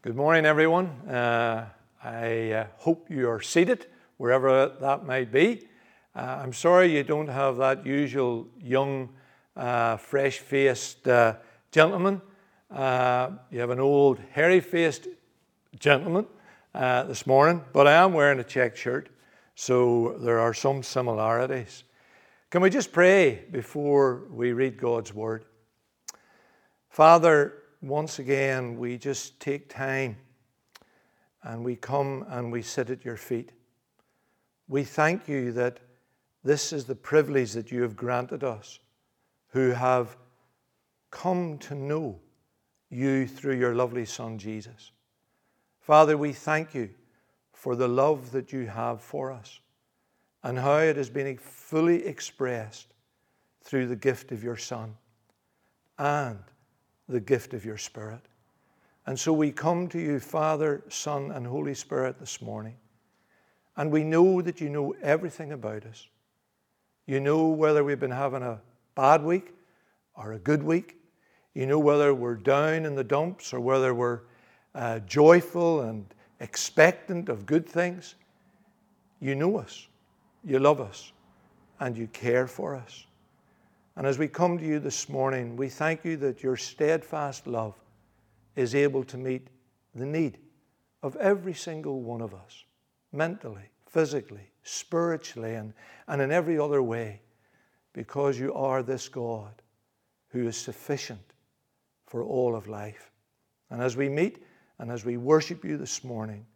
Good morning, everyone. Uh, I uh, hope you are seated wherever that might be. Uh, I'm sorry you don't have that usual young, uh, fresh faced uh, gentleman. Uh, you have an old, hairy faced gentleman this morning, but I am wearing a check shirt, so there are some similarities. Can we just pray before we read God's Word? Father, once again, we just take time and we come and we sit at your feet. We thank you that this is the privilege that you have granted us who have come to know you through your lovely Son, Jesus. Father, we thank you for the love that you have for us and how it has been fully expressed through the gift of your Son and the gift of your Spirit. And so we come to you, Father, Son, and Holy Spirit, this morning. And we know that you know everything about us. You know whether we've been having a bad week or a good week. You know whether we're down in the dumps or whether we're uh, joyful and expectant of good things. You know us, you love us, and you care for us. And as we come to you this morning, we thank you that your steadfast love is able to meet the need of every single one of us, mentally, physically, spiritually, and, and in every other way, because you are this God who is sufficient for all of life. And as we meet and as we worship you this morning,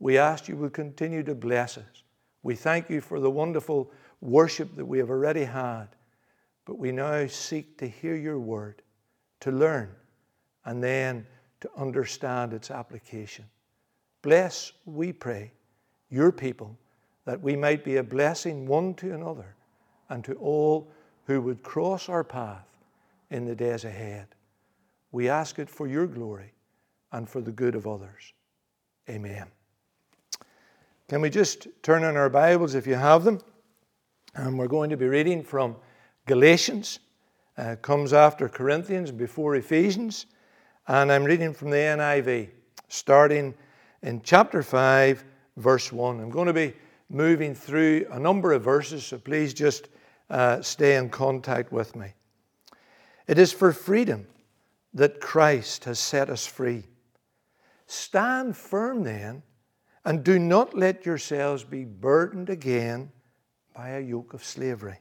we ask you will continue to bless us. We thank you for the wonderful worship that we have already had. But we now seek to hear your word, to learn, and then to understand its application. Bless, we pray, your people, that we might be a blessing one to another and to all who would cross our path in the days ahead. We ask it for your glory and for the good of others. Amen. Can we just turn in our Bibles if you have them? And we're going to be reading from Galatians, uh, comes after Corinthians, before Ephesians, and I'm reading from the NIV, starting in chapter 5, verse 1. I'm going to be moving through a number of verses, so please just uh, stay in contact with me. It is for freedom that Christ has set us free. Stand firm then, and do not let yourselves be burdened again by a yoke of slavery.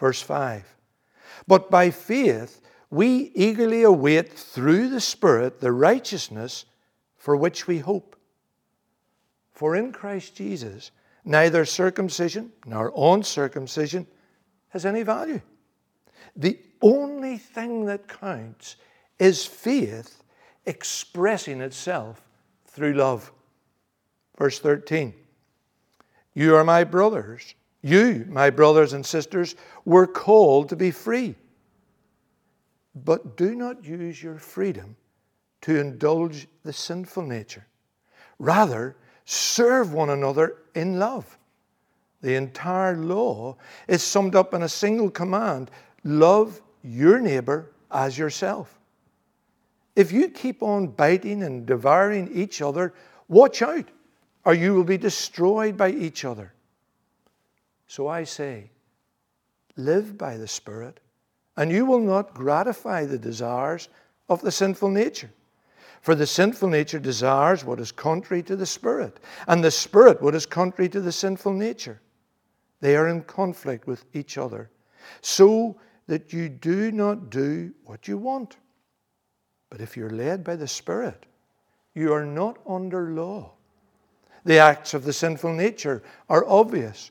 Verse 5 But by faith we eagerly await through the Spirit the righteousness for which we hope. For in Christ Jesus neither circumcision nor uncircumcision has any value. The only thing that counts is faith expressing itself through love. Verse 13 You are my brothers you, my brothers and sisters, were called to be free. But do not use your freedom to indulge the sinful nature. Rather, serve one another in love. The entire law is summed up in a single command love your neighbor as yourself. If you keep on biting and devouring each other, watch out, or you will be destroyed by each other. So I say, live by the Spirit, and you will not gratify the desires of the sinful nature. For the sinful nature desires what is contrary to the Spirit, and the Spirit what is contrary to the sinful nature. They are in conflict with each other, so that you do not do what you want. But if you're led by the Spirit, you are not under law. The acts of the sinful nature are obvious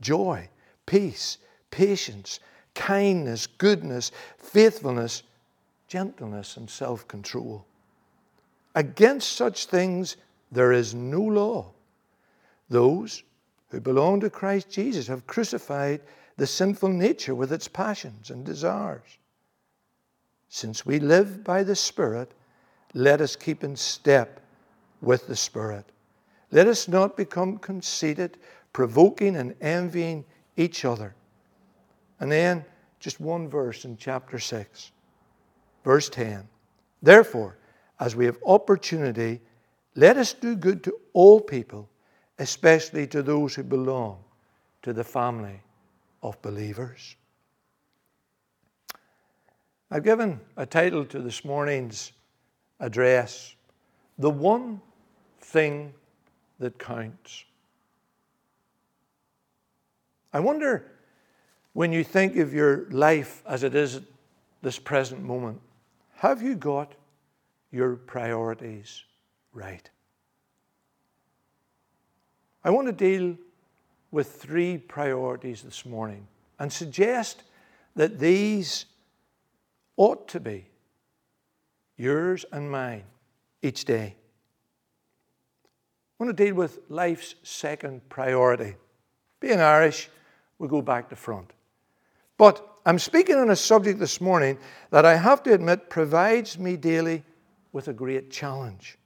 joy, peace, patience, kindness, goodness, faithfulness, gentleness, and self control. Against such things there is no law. Those who belong to Christ Jesus have crucified the sinful nature with its passions and desires. Since we live by the Spirit, let us keep in step with the Spirit. Let us not become conceited, provoking and envying each other. And then just one verse in chapter 6, verse 10. Therefore, as we have opportunity, let us do good to all people, especially to those who belong to the family of believers. I've given a title to this morning's address The One Thing That Counts. I wonder when you think of your life as it is at this present moment, have you got your priorities right? I want to deal with three priorities this morning and suggest that these ought to be yours and mine each day. I want to deal with life's second priority. Being Irish, we go back to front. But I'm speaking on a subject this morning that I have to admit provides me daily with a great challenge.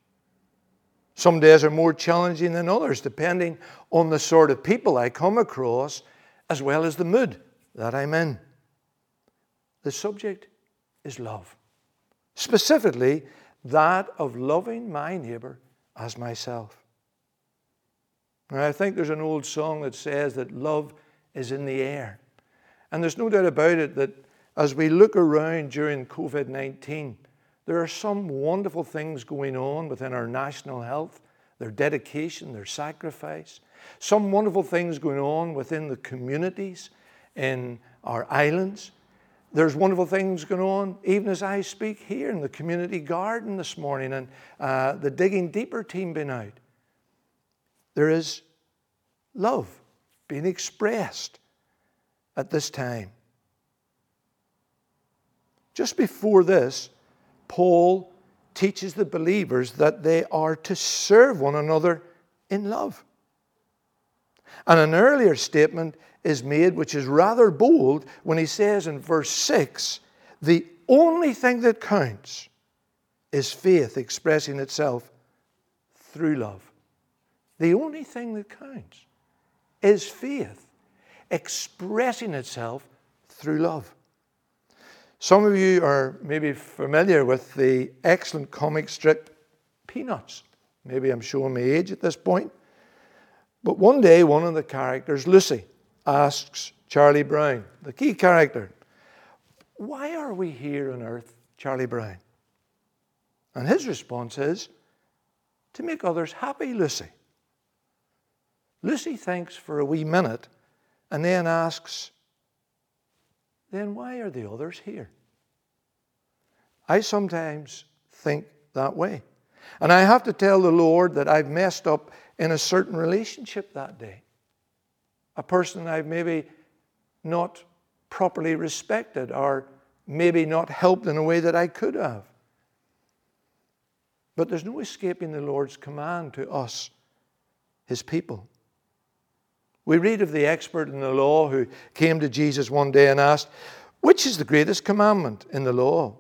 Some days are more challenging than others, depending on the sort of people I come across as well as the mood that I'm in. The subject is love, specifically that of loving my neighbour as myself. Now, I think there's an old song that says that love is in the air. And there's no doubt about it that as we look around during COVID 19, there are some wonderful things going on within our national health, their dedication, their sacrifice. Some wonderful things going on within the communities in our islands. There's wonderful things going on even as I speak here in the community garden this morning and uh, the Digging Deeper team been out. There is love being expressed at this time. Just before this, Paul teaches the believers that they are to serve one another in love. And an earlier statement is made, which is rather bold, when he says in verse 6 the only thing that counts is faith expressing itself through love. The only thing that counts is faith expressing itself through love. Some of you are maybe familiar with the excellent comic strip Peanuts. Maybe I'm showing my age at this point. But one day, one of the characters, Lucy, asks Charlie Brown, the key character, Why are we here on earth, Charlie Brown? And his response is, To make others happy, Lucy. Lucy thinks for a wee minute and then asks, then why are the others here? I sometimes think that way. And I have to tell the Lord that I've messed up in a certain relationship that day. A person I've maybe not properly respected or maybe not helped in a way that I could have. But there's no escaping the Lord's command to us, His people. We read of the expert in the law who came to Jesus one day and asked, Which is the greatest commandment in the law?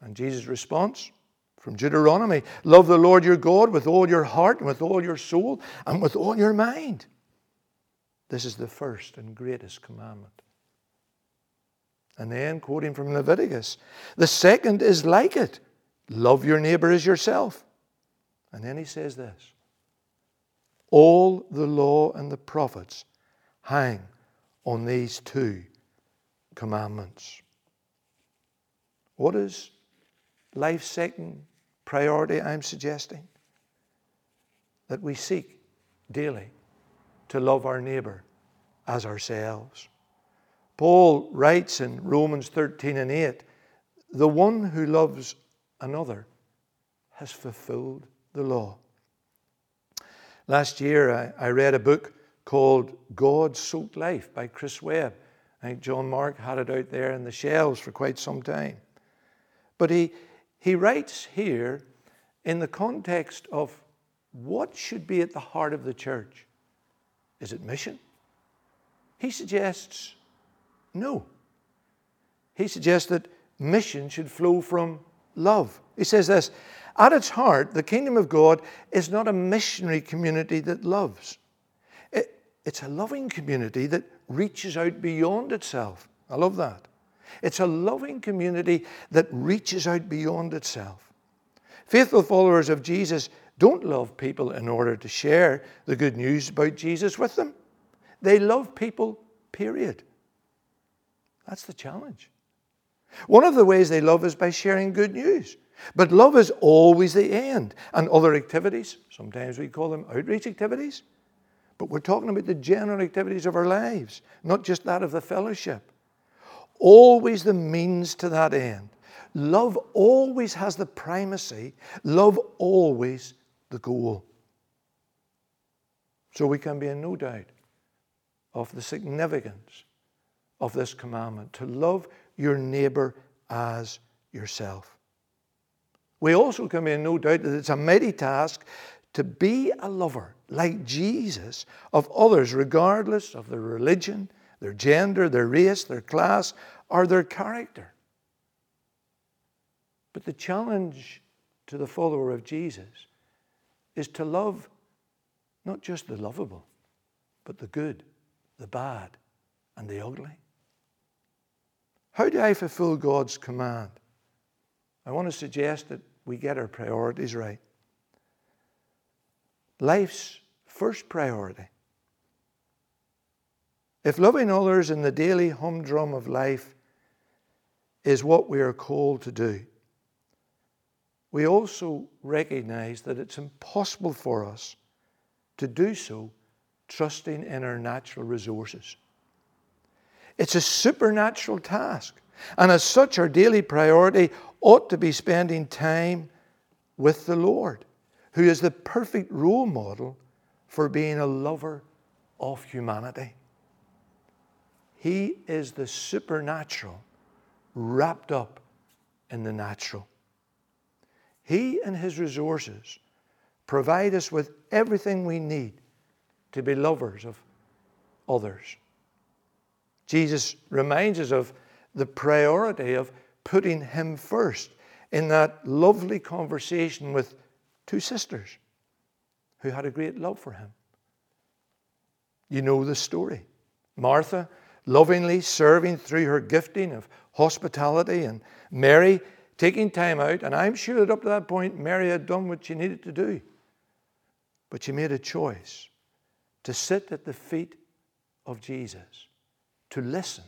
And Jesus' response from Deuteronomy Love the Lord your God with all your heart and with all your soul and with all your mind. This is the first and greatest commandment. And then, quoting from Leviticus, the second is like it love your neighbor as yourself. And then he says this all the law and the prophets hang on these two commandments. What is life's second priority I'm suggesting? That we seek daily to love our neighbor as ourselves. Paul writes in Romans 13 and 8 the one who loves another has fulfilled the law. Last year, I, I read a book called God Soaked Life by Chris Webb. I think John Mark had it out there in the shelves for quite some time. But he, he writes here in the context of what should be at the heart of the church. Is it mission? He suggests no. He suggests that mission should flow from love. He says this At its heart, the kingdom of God is not a missionary community that loves, it, it's a loving community that reaches out beyond itself. I love that. It's a loving community that reaches out beyond itself. Faithful followers of Jesus don't love people in order to share the good news about Jesus with them. They love people, period. That's the challenge. One of the ways they love is by sharing good news. But love is always the end. And other activities, sometimes we call them outreach activities, but we're talking about the general activities of our lives, not just that of the fellowship. Always the means to that end. Love always has the primacy, love always the goal. So we can be in no doubt of the significance of this commandment to love your neighbor as yourself. We also can be in no doubt that it's a mighty task to be a lover like Jesus of others, regardless of their religion, their gender, their race, their class, or their character. But the challenge to the follower of Jesus is to love not just the lovable, but the good, the bad, and the ugly. How do I fulfill God's command? I want to suggest that we get our priorities right. Life's first priority. If loving others in the daily humdrum of life is what we are called to do, we also recognize that it's impossible for us to do so trusting in our natural resources. It's a supernatural task. And as such, our daily priority ought to be spending time with the Lord, who is the perfect role model for being a lover of humanity. He is the supernatural wrapped up in the natural. He and His resources provide us with everything we need to be lovers of others. Jesus reminds us of the priority of putting Him first in that lovely conversation with two sisters who had a great love for Him. You know the story. Martha lovingly serving through her gifting of hospitality, and Mary taking time out. And I'm sure that up to that point, Mary had done what she needed to do. But she made a choice to sit at the feet of Jesus to listen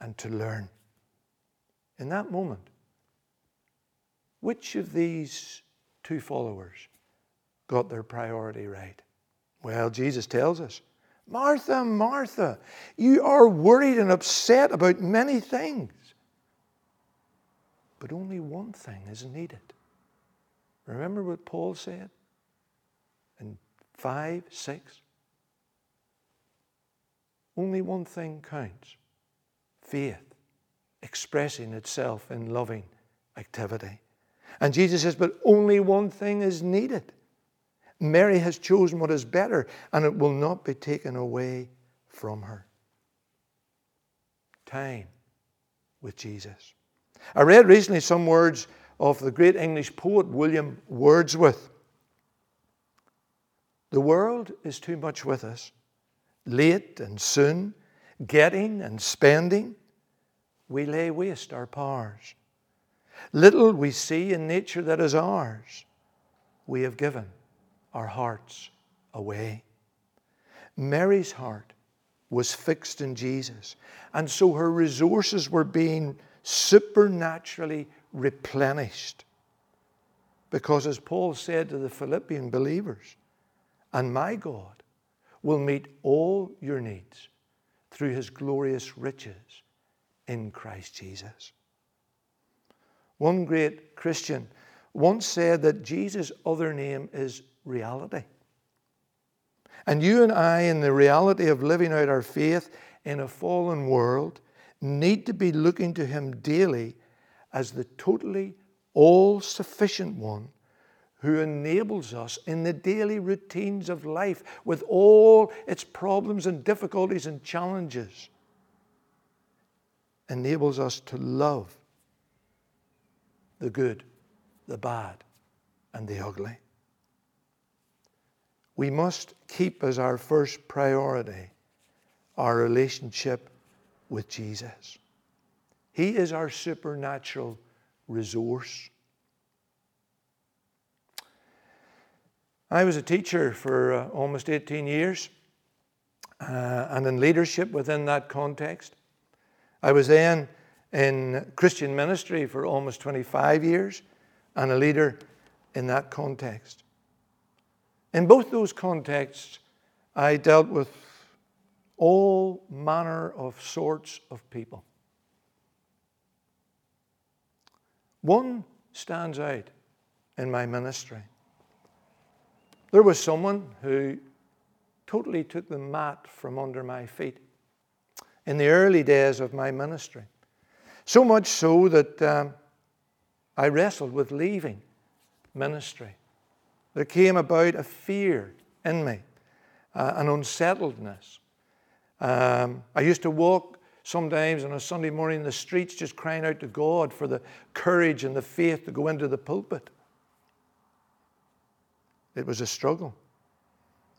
and to learn. In that moment, which of these two followers got their priority right? Well, Jesus tells us Martha, Martha, you are worried and upset about many things, but only one thing is needed. Remember what Paul said in 5 6? Only one thing counts faith, expressing itself in loving activity. And Jesus says, but only one thing is needed. Mary has chosen what is better, and it will not be taken away from her. Time with Jesus. I read recently some words of the great English poet William Wordsworth. The world is too much with us late and soon, getting and spending, we lay waste our powers. Little we see in nature that is ours, we have given our hearts away. Mary's heart was fixed in Jesus, and so her resources were being supernaturally replenished. Because, as Paul said to the Philippian believers, and my God will meet all your needs through his glorious riches in Christ Jesus. One great Christian once said that Jesus' other name is reality. And you and I, in the reality of living out our faith in a fallen world, need to be looking to Him daily as the totally all sufficient one who enables us in the daily routines of life with all its problems and difficulties and challenges, enables us to love the good, the bad, and the ugly. We must keep as our first priority our relationship with Jesus. He is our supernatural resource. I was a teacher for uh, almost 18 years uh, and in leadership within that context. I was then in Christian ministry for almost 25 years and a leader in that context. In both those contexts, I dealt with all manner of sorts of people. One stands out in my ministry. There was someone who totally took the mat from under my feet in the early days of my ministry. So much so that um, I wrestled with leaving ministry. There came about a fear in me, uh, an unsettledness. Um, I used to walk sometimes on a Sunday morning in the streets just crying out to God for the courage and the faith to go into the pulpit. It was a struggle.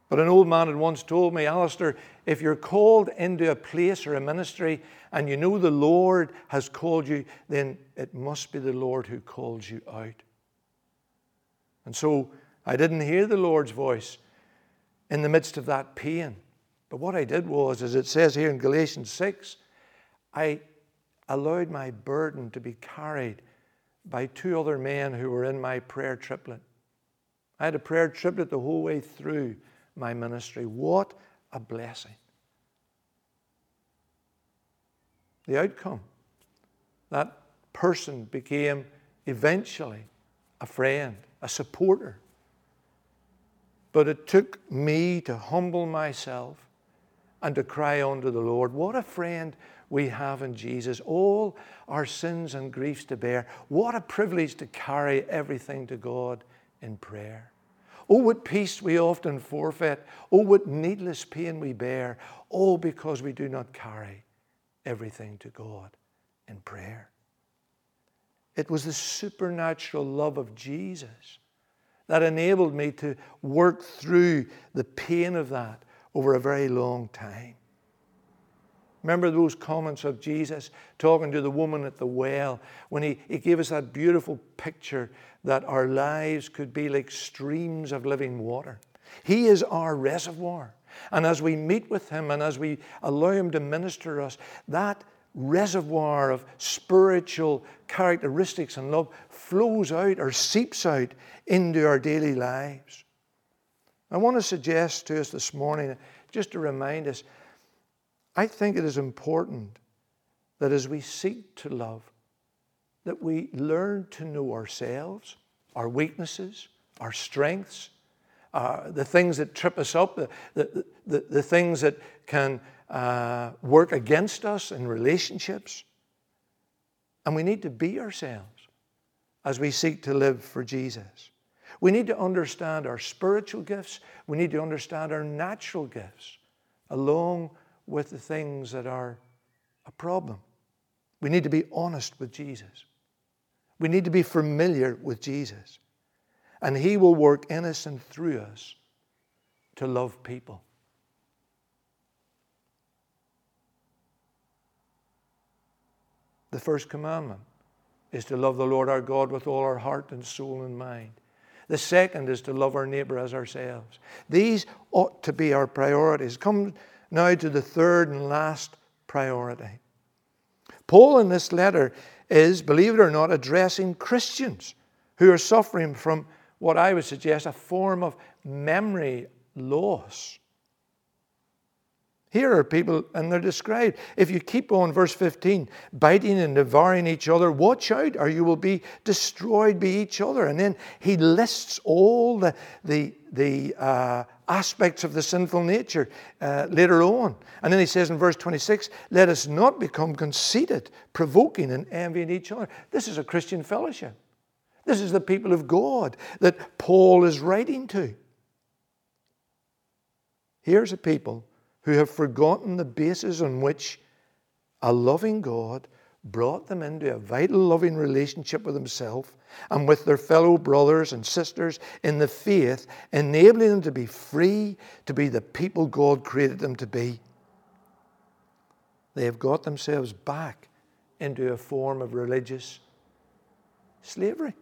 But an old man had once told me, Alistair, if you're called into a place or a ministry and you know the Lord has called you, then it must be the Lord who calls you out. And so I didn't hear the Lord's voice in the midst of that pain. But what I did was, as it says here in Galatians 6, I allowed my burden to be carried by two other men who were in my prayer triplet. I had a prayer triplet the whole way through my ministry. What a blessing. The outcome that person became eventually a friend, a supporter. But it took me to humble myself and to cry unto the Lord. What a friend we have in Jesus. All our sins and griefs to bear. What a privilege to carry everything to God in prayer. Oh, what peace we often forfeit. Oh, what needless pain we bear. All because we do not carry everything to God in prayer. It was the supernatural love of Jesus that enabled me to work through the pain of that over a very long time. Remember those comments of Jesus talking to the woman at the well when he, he gave us that beautiful picture that our lives could be like streams of living water. He is our reservoir. And as we meet with Him and as we allow Him to minister us, that reservoir of spiritual characteristics and love flows out or seeps out into our daily lives. I want to suggest to us this morning, just to remind us, I think it is important that as we seek to love, that we learn to know ourselves, our weaknesses, our strengths, uh, the things that trip us up, the, the, the, the things that can uh, work against us in relationships. And we need to be ourselves as we seek to live for Jesus. We need to understand our spiritual gifts. We need to understand our natural gifts along with the things that are a problem. We need to be honest with Jesus. We need to be familiar with Jesus. And He will work in us and through us to love people. The first commandment is to love the Lord our God with all our heart and soul and mind. The second is to love our neighbor as ourselves. These ought to be our priorities. Come now to the third and last priority. Paul in this letter is, believe it or not, addressing Christians who are suffering from what I would suggest a form of memory loss. Here are people, and they're described. If you keep on, verse 15, biting and devouring each other, watch out, or you will be destroyed by each other. And then he lists all the, the, the uh, aspects of the sinful nature uh, later on. And then he says in verse 26, let us not become conceited, provoking, and envying each other. This is a Christian fellowship. This is the people of God that Paul is writing to. Here's a people who have forgotten the basis on which a loving God brought them into a vital, loving relationship with Himself and with their fellow brothers and sisters in the faith, enabling them to be free, to be the people God created them to be. They have got themselves back into a form of religious slavery.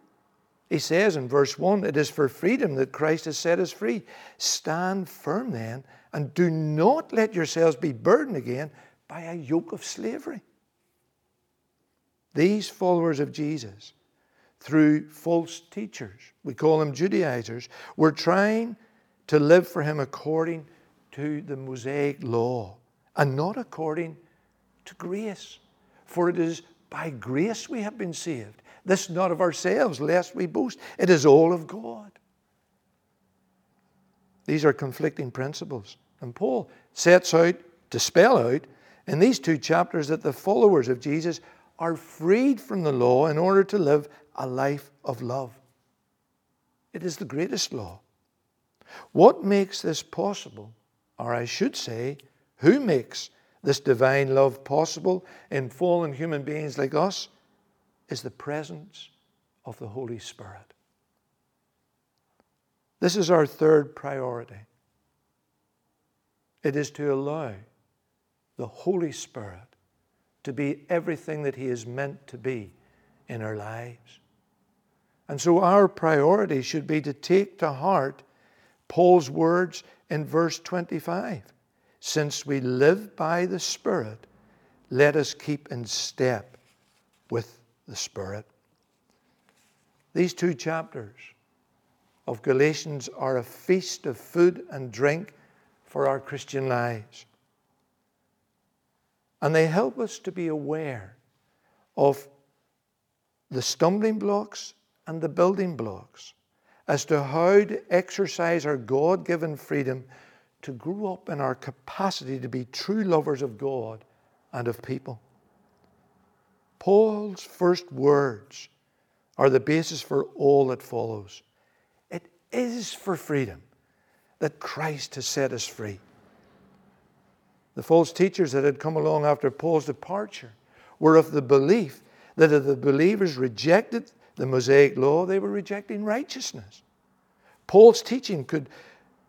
He says in verse 1 It is for freedom that Christ has set us free. Stand firm then, and do not let yourselves be burdened again by a yoke of slavery. These followers of Jesus, through false teachers, we call them Judaizers, were trying to live for Him according to the Mosaic law and not according to grace. For it is by grace we have been saved. This not of ourselves, lest we boast. It is all of God. These are conflicting principles. And Paul sets out to spell out in these two chapters that the followers of Jesus are freed from the law in order to live a life of love. It is the greatest law. What makes this possible, or I should say, who makes this divine love possible in fallen human beings like us, is the presence of the Holy Spirit. This is our third priority. It is to allow the Holy Spirit to be everything that He is meant to be in our lives. And so our priority should be to take to heart Paul's words in verse 25 Since we live by the Spirit, let us keep in step with the Spirit. These two chapters of Galatians are a feast of food and drink for our Christian lives. And they help us to be aware of the stumbling blocks and the building blocks as to how to exercise our God given freedom to grow up in our capacity to be true lovers of God and of people. Paul's first words are the basis for all that follows. It is for freedom that Christ has set us free. The false teachers that had come along after Paul's departure were of the belief that if the believers rejected the Mosaic law, they were rejecting righteousness. Paul's teaching could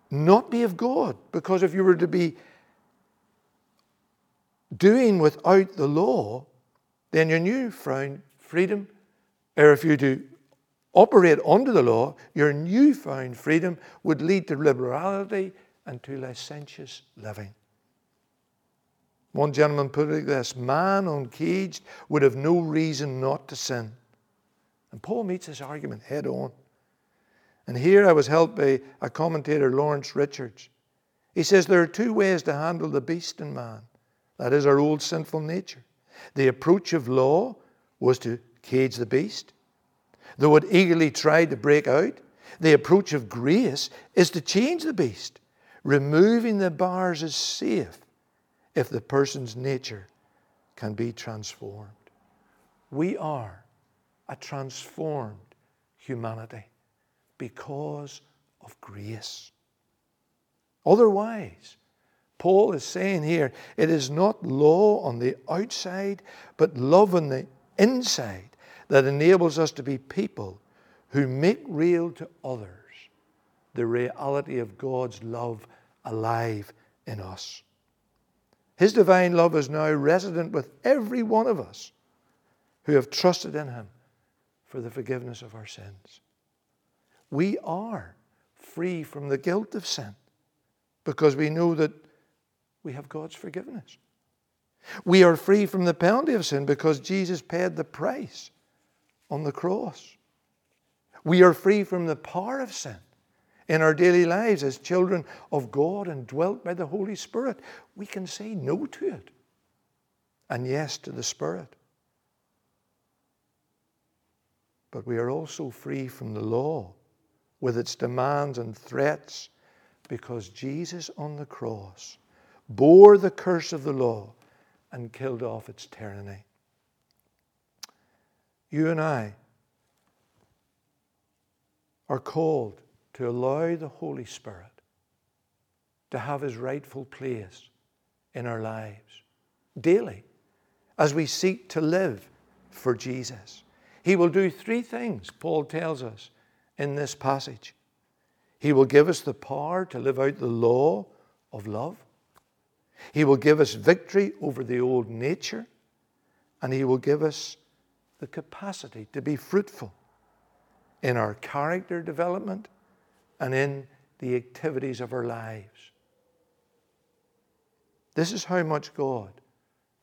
not be of God because if you were to be doing without the law, then your newfound freedom, or if you do operate under the law, your newfound freedom would lead to liberality and to licentious living. One gentleman put it like this Man uncaged would have no reason not to sin. And Paul meets this argument head on. And here I was helped by a commentator, Lawrence Richards. He says there are two ways to handle the beast in man that is, our old sinful nature. The approach of law was to cage the beast, though it eagerly tried to break out. The approach of grace is to change the beast. Removing the bars is safe if the person's nature can be transformed. We are a transformed humanity because of grace. Otherwise, Paul is saying here, it is not law on the outside, but love on the inside that enables us to be people who make real to others the reality of God's love alive in us. His divine love is now resident with every one of us who have trusted in Him for the forgiveness of our sins. We are free from the guilt of sin because we know that we have God's forgiveness. We are free from the penalty of sin because Jesus paid the price on the cross. We are free from the power of sin in our daily lives as children of God and dwelt by the Holy Spirit, we can say no to it and yes to the Spirit. But we are also free from the law with its demands and threats because Jesus on the cross bore the curse of the law and killed off its tyranny. You and I are called to allow the Holy Spirit to have his rightful place in our lives daily as we seek to live for Jesus. He will do three things, Paul tells us in this passage. He will give us the power to live out the law of love. He will give us victory over the old nature. And He will give us the capacity to be fruitful in our character development and in the activities of our lives. This is how much God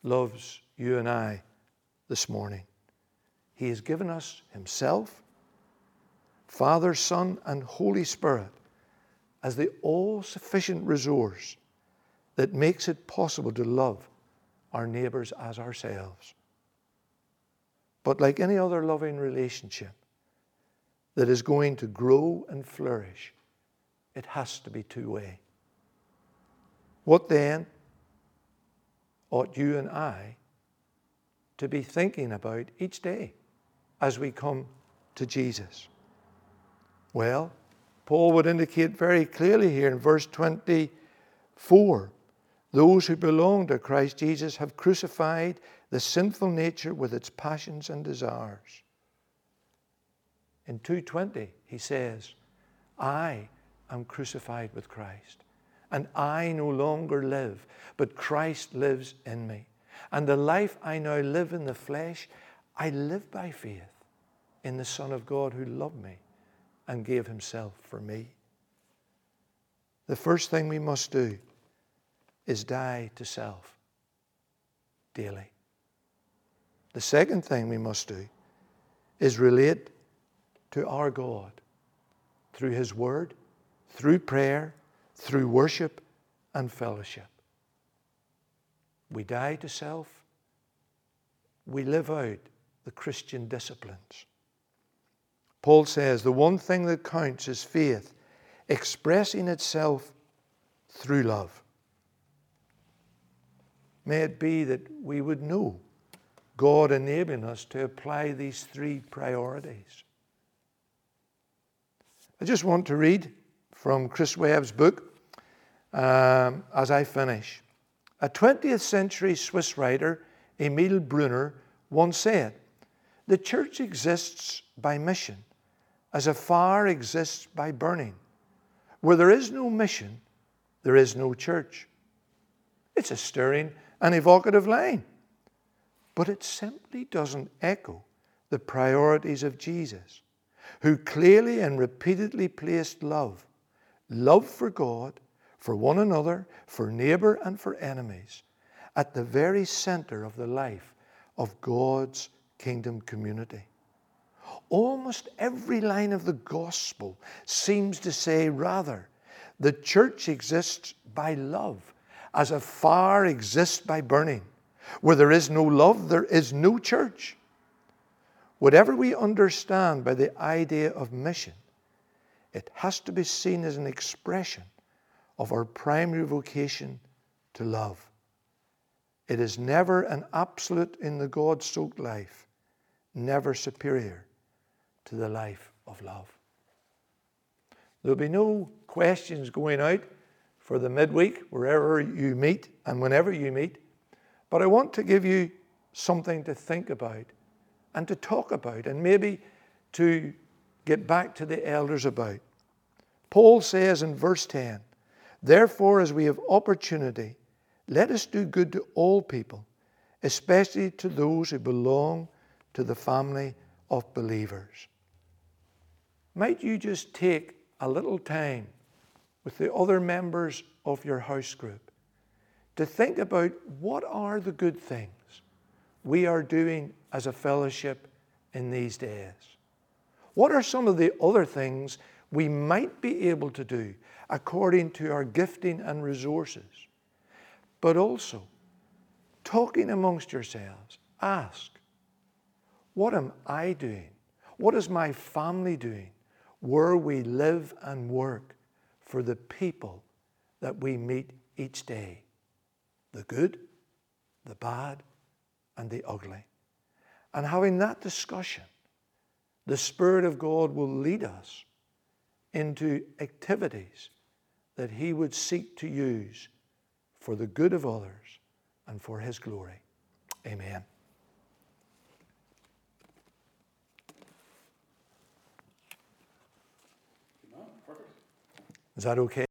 loves you and I this morning. He has given us Himself, Father, Son, and Holy Spirit as the all sufficient resource that makes it possible to love our neighbours as ourselves. But like any other loving relationship that is going to grow and flourish, it has to be two way. What then ought you and I to be thinking about each day as we come to Jesus? Well, Paul would indicate very clearly here in verse 24 those who belong to Christ Jesus have crucified the sinful nature with its passions and desires. In 220, he says, I am crucified with Christ, and I no longer live, but Christ lives in me. And the life I now live in the flesh, I live by faith in the Son of God who loved me and gave himself for me. The first thing we must do is die to self daily. The second thing we must do is relate to our God through His Word, through prayer, through worship and fellowship. We die to self. We live out the Christian disciplines. Paul says the one thing that counts is faith expressing itself through love. May it be that we would know God enabling us to apply these three priorities. I just want to read from Chris Webb's book um, as I finish. A 20th century Swiss writer, Emil Brunner, once said, The church exists by mission, as a fire exists by burning. Where there is no mission, there is no church. It's a stirring and evocative line, but it simply doesn't echo the priorities of Jesus, who clearly and repeatedly placed love, love for God, for one another, for neighbour, and for enemies, at the very centre of the life of God's kingdom community. Almost every line of the gospel seems to say, rather, the church exists by love as a fire exists by burning. Where there is no love, there is no church. Whatever we understand by the idea of mission, it has to be seen as an expression of our primary vocation to love. It is never an absolute in the God soaked life, never superior to the life of love. There'll be no questions going out for the midweek, wherever you meet and whenever you meet. But I want to give you something to think about and to talk about and maybe to get back to the elders about. Paul says in verse 10 Therefore, as we have opportunity, let us do good to all people, especially to those who belong to the family of believers. Might you just take a little time with the other members of your house group to think about what are the good things we are doing as a fellowship in these days. What are some of the other things we might be able to do according to our gifting and resources? But also, talking amongst yourselves, ask, what am I doing? What is my family doing where we live and work for the people that we meet each day the good, the bad, and the ugly. And having that discussion, the Spirit of God will lead us into activities that He would seek to use for the good of others and for His glory. Amen. Is that okay?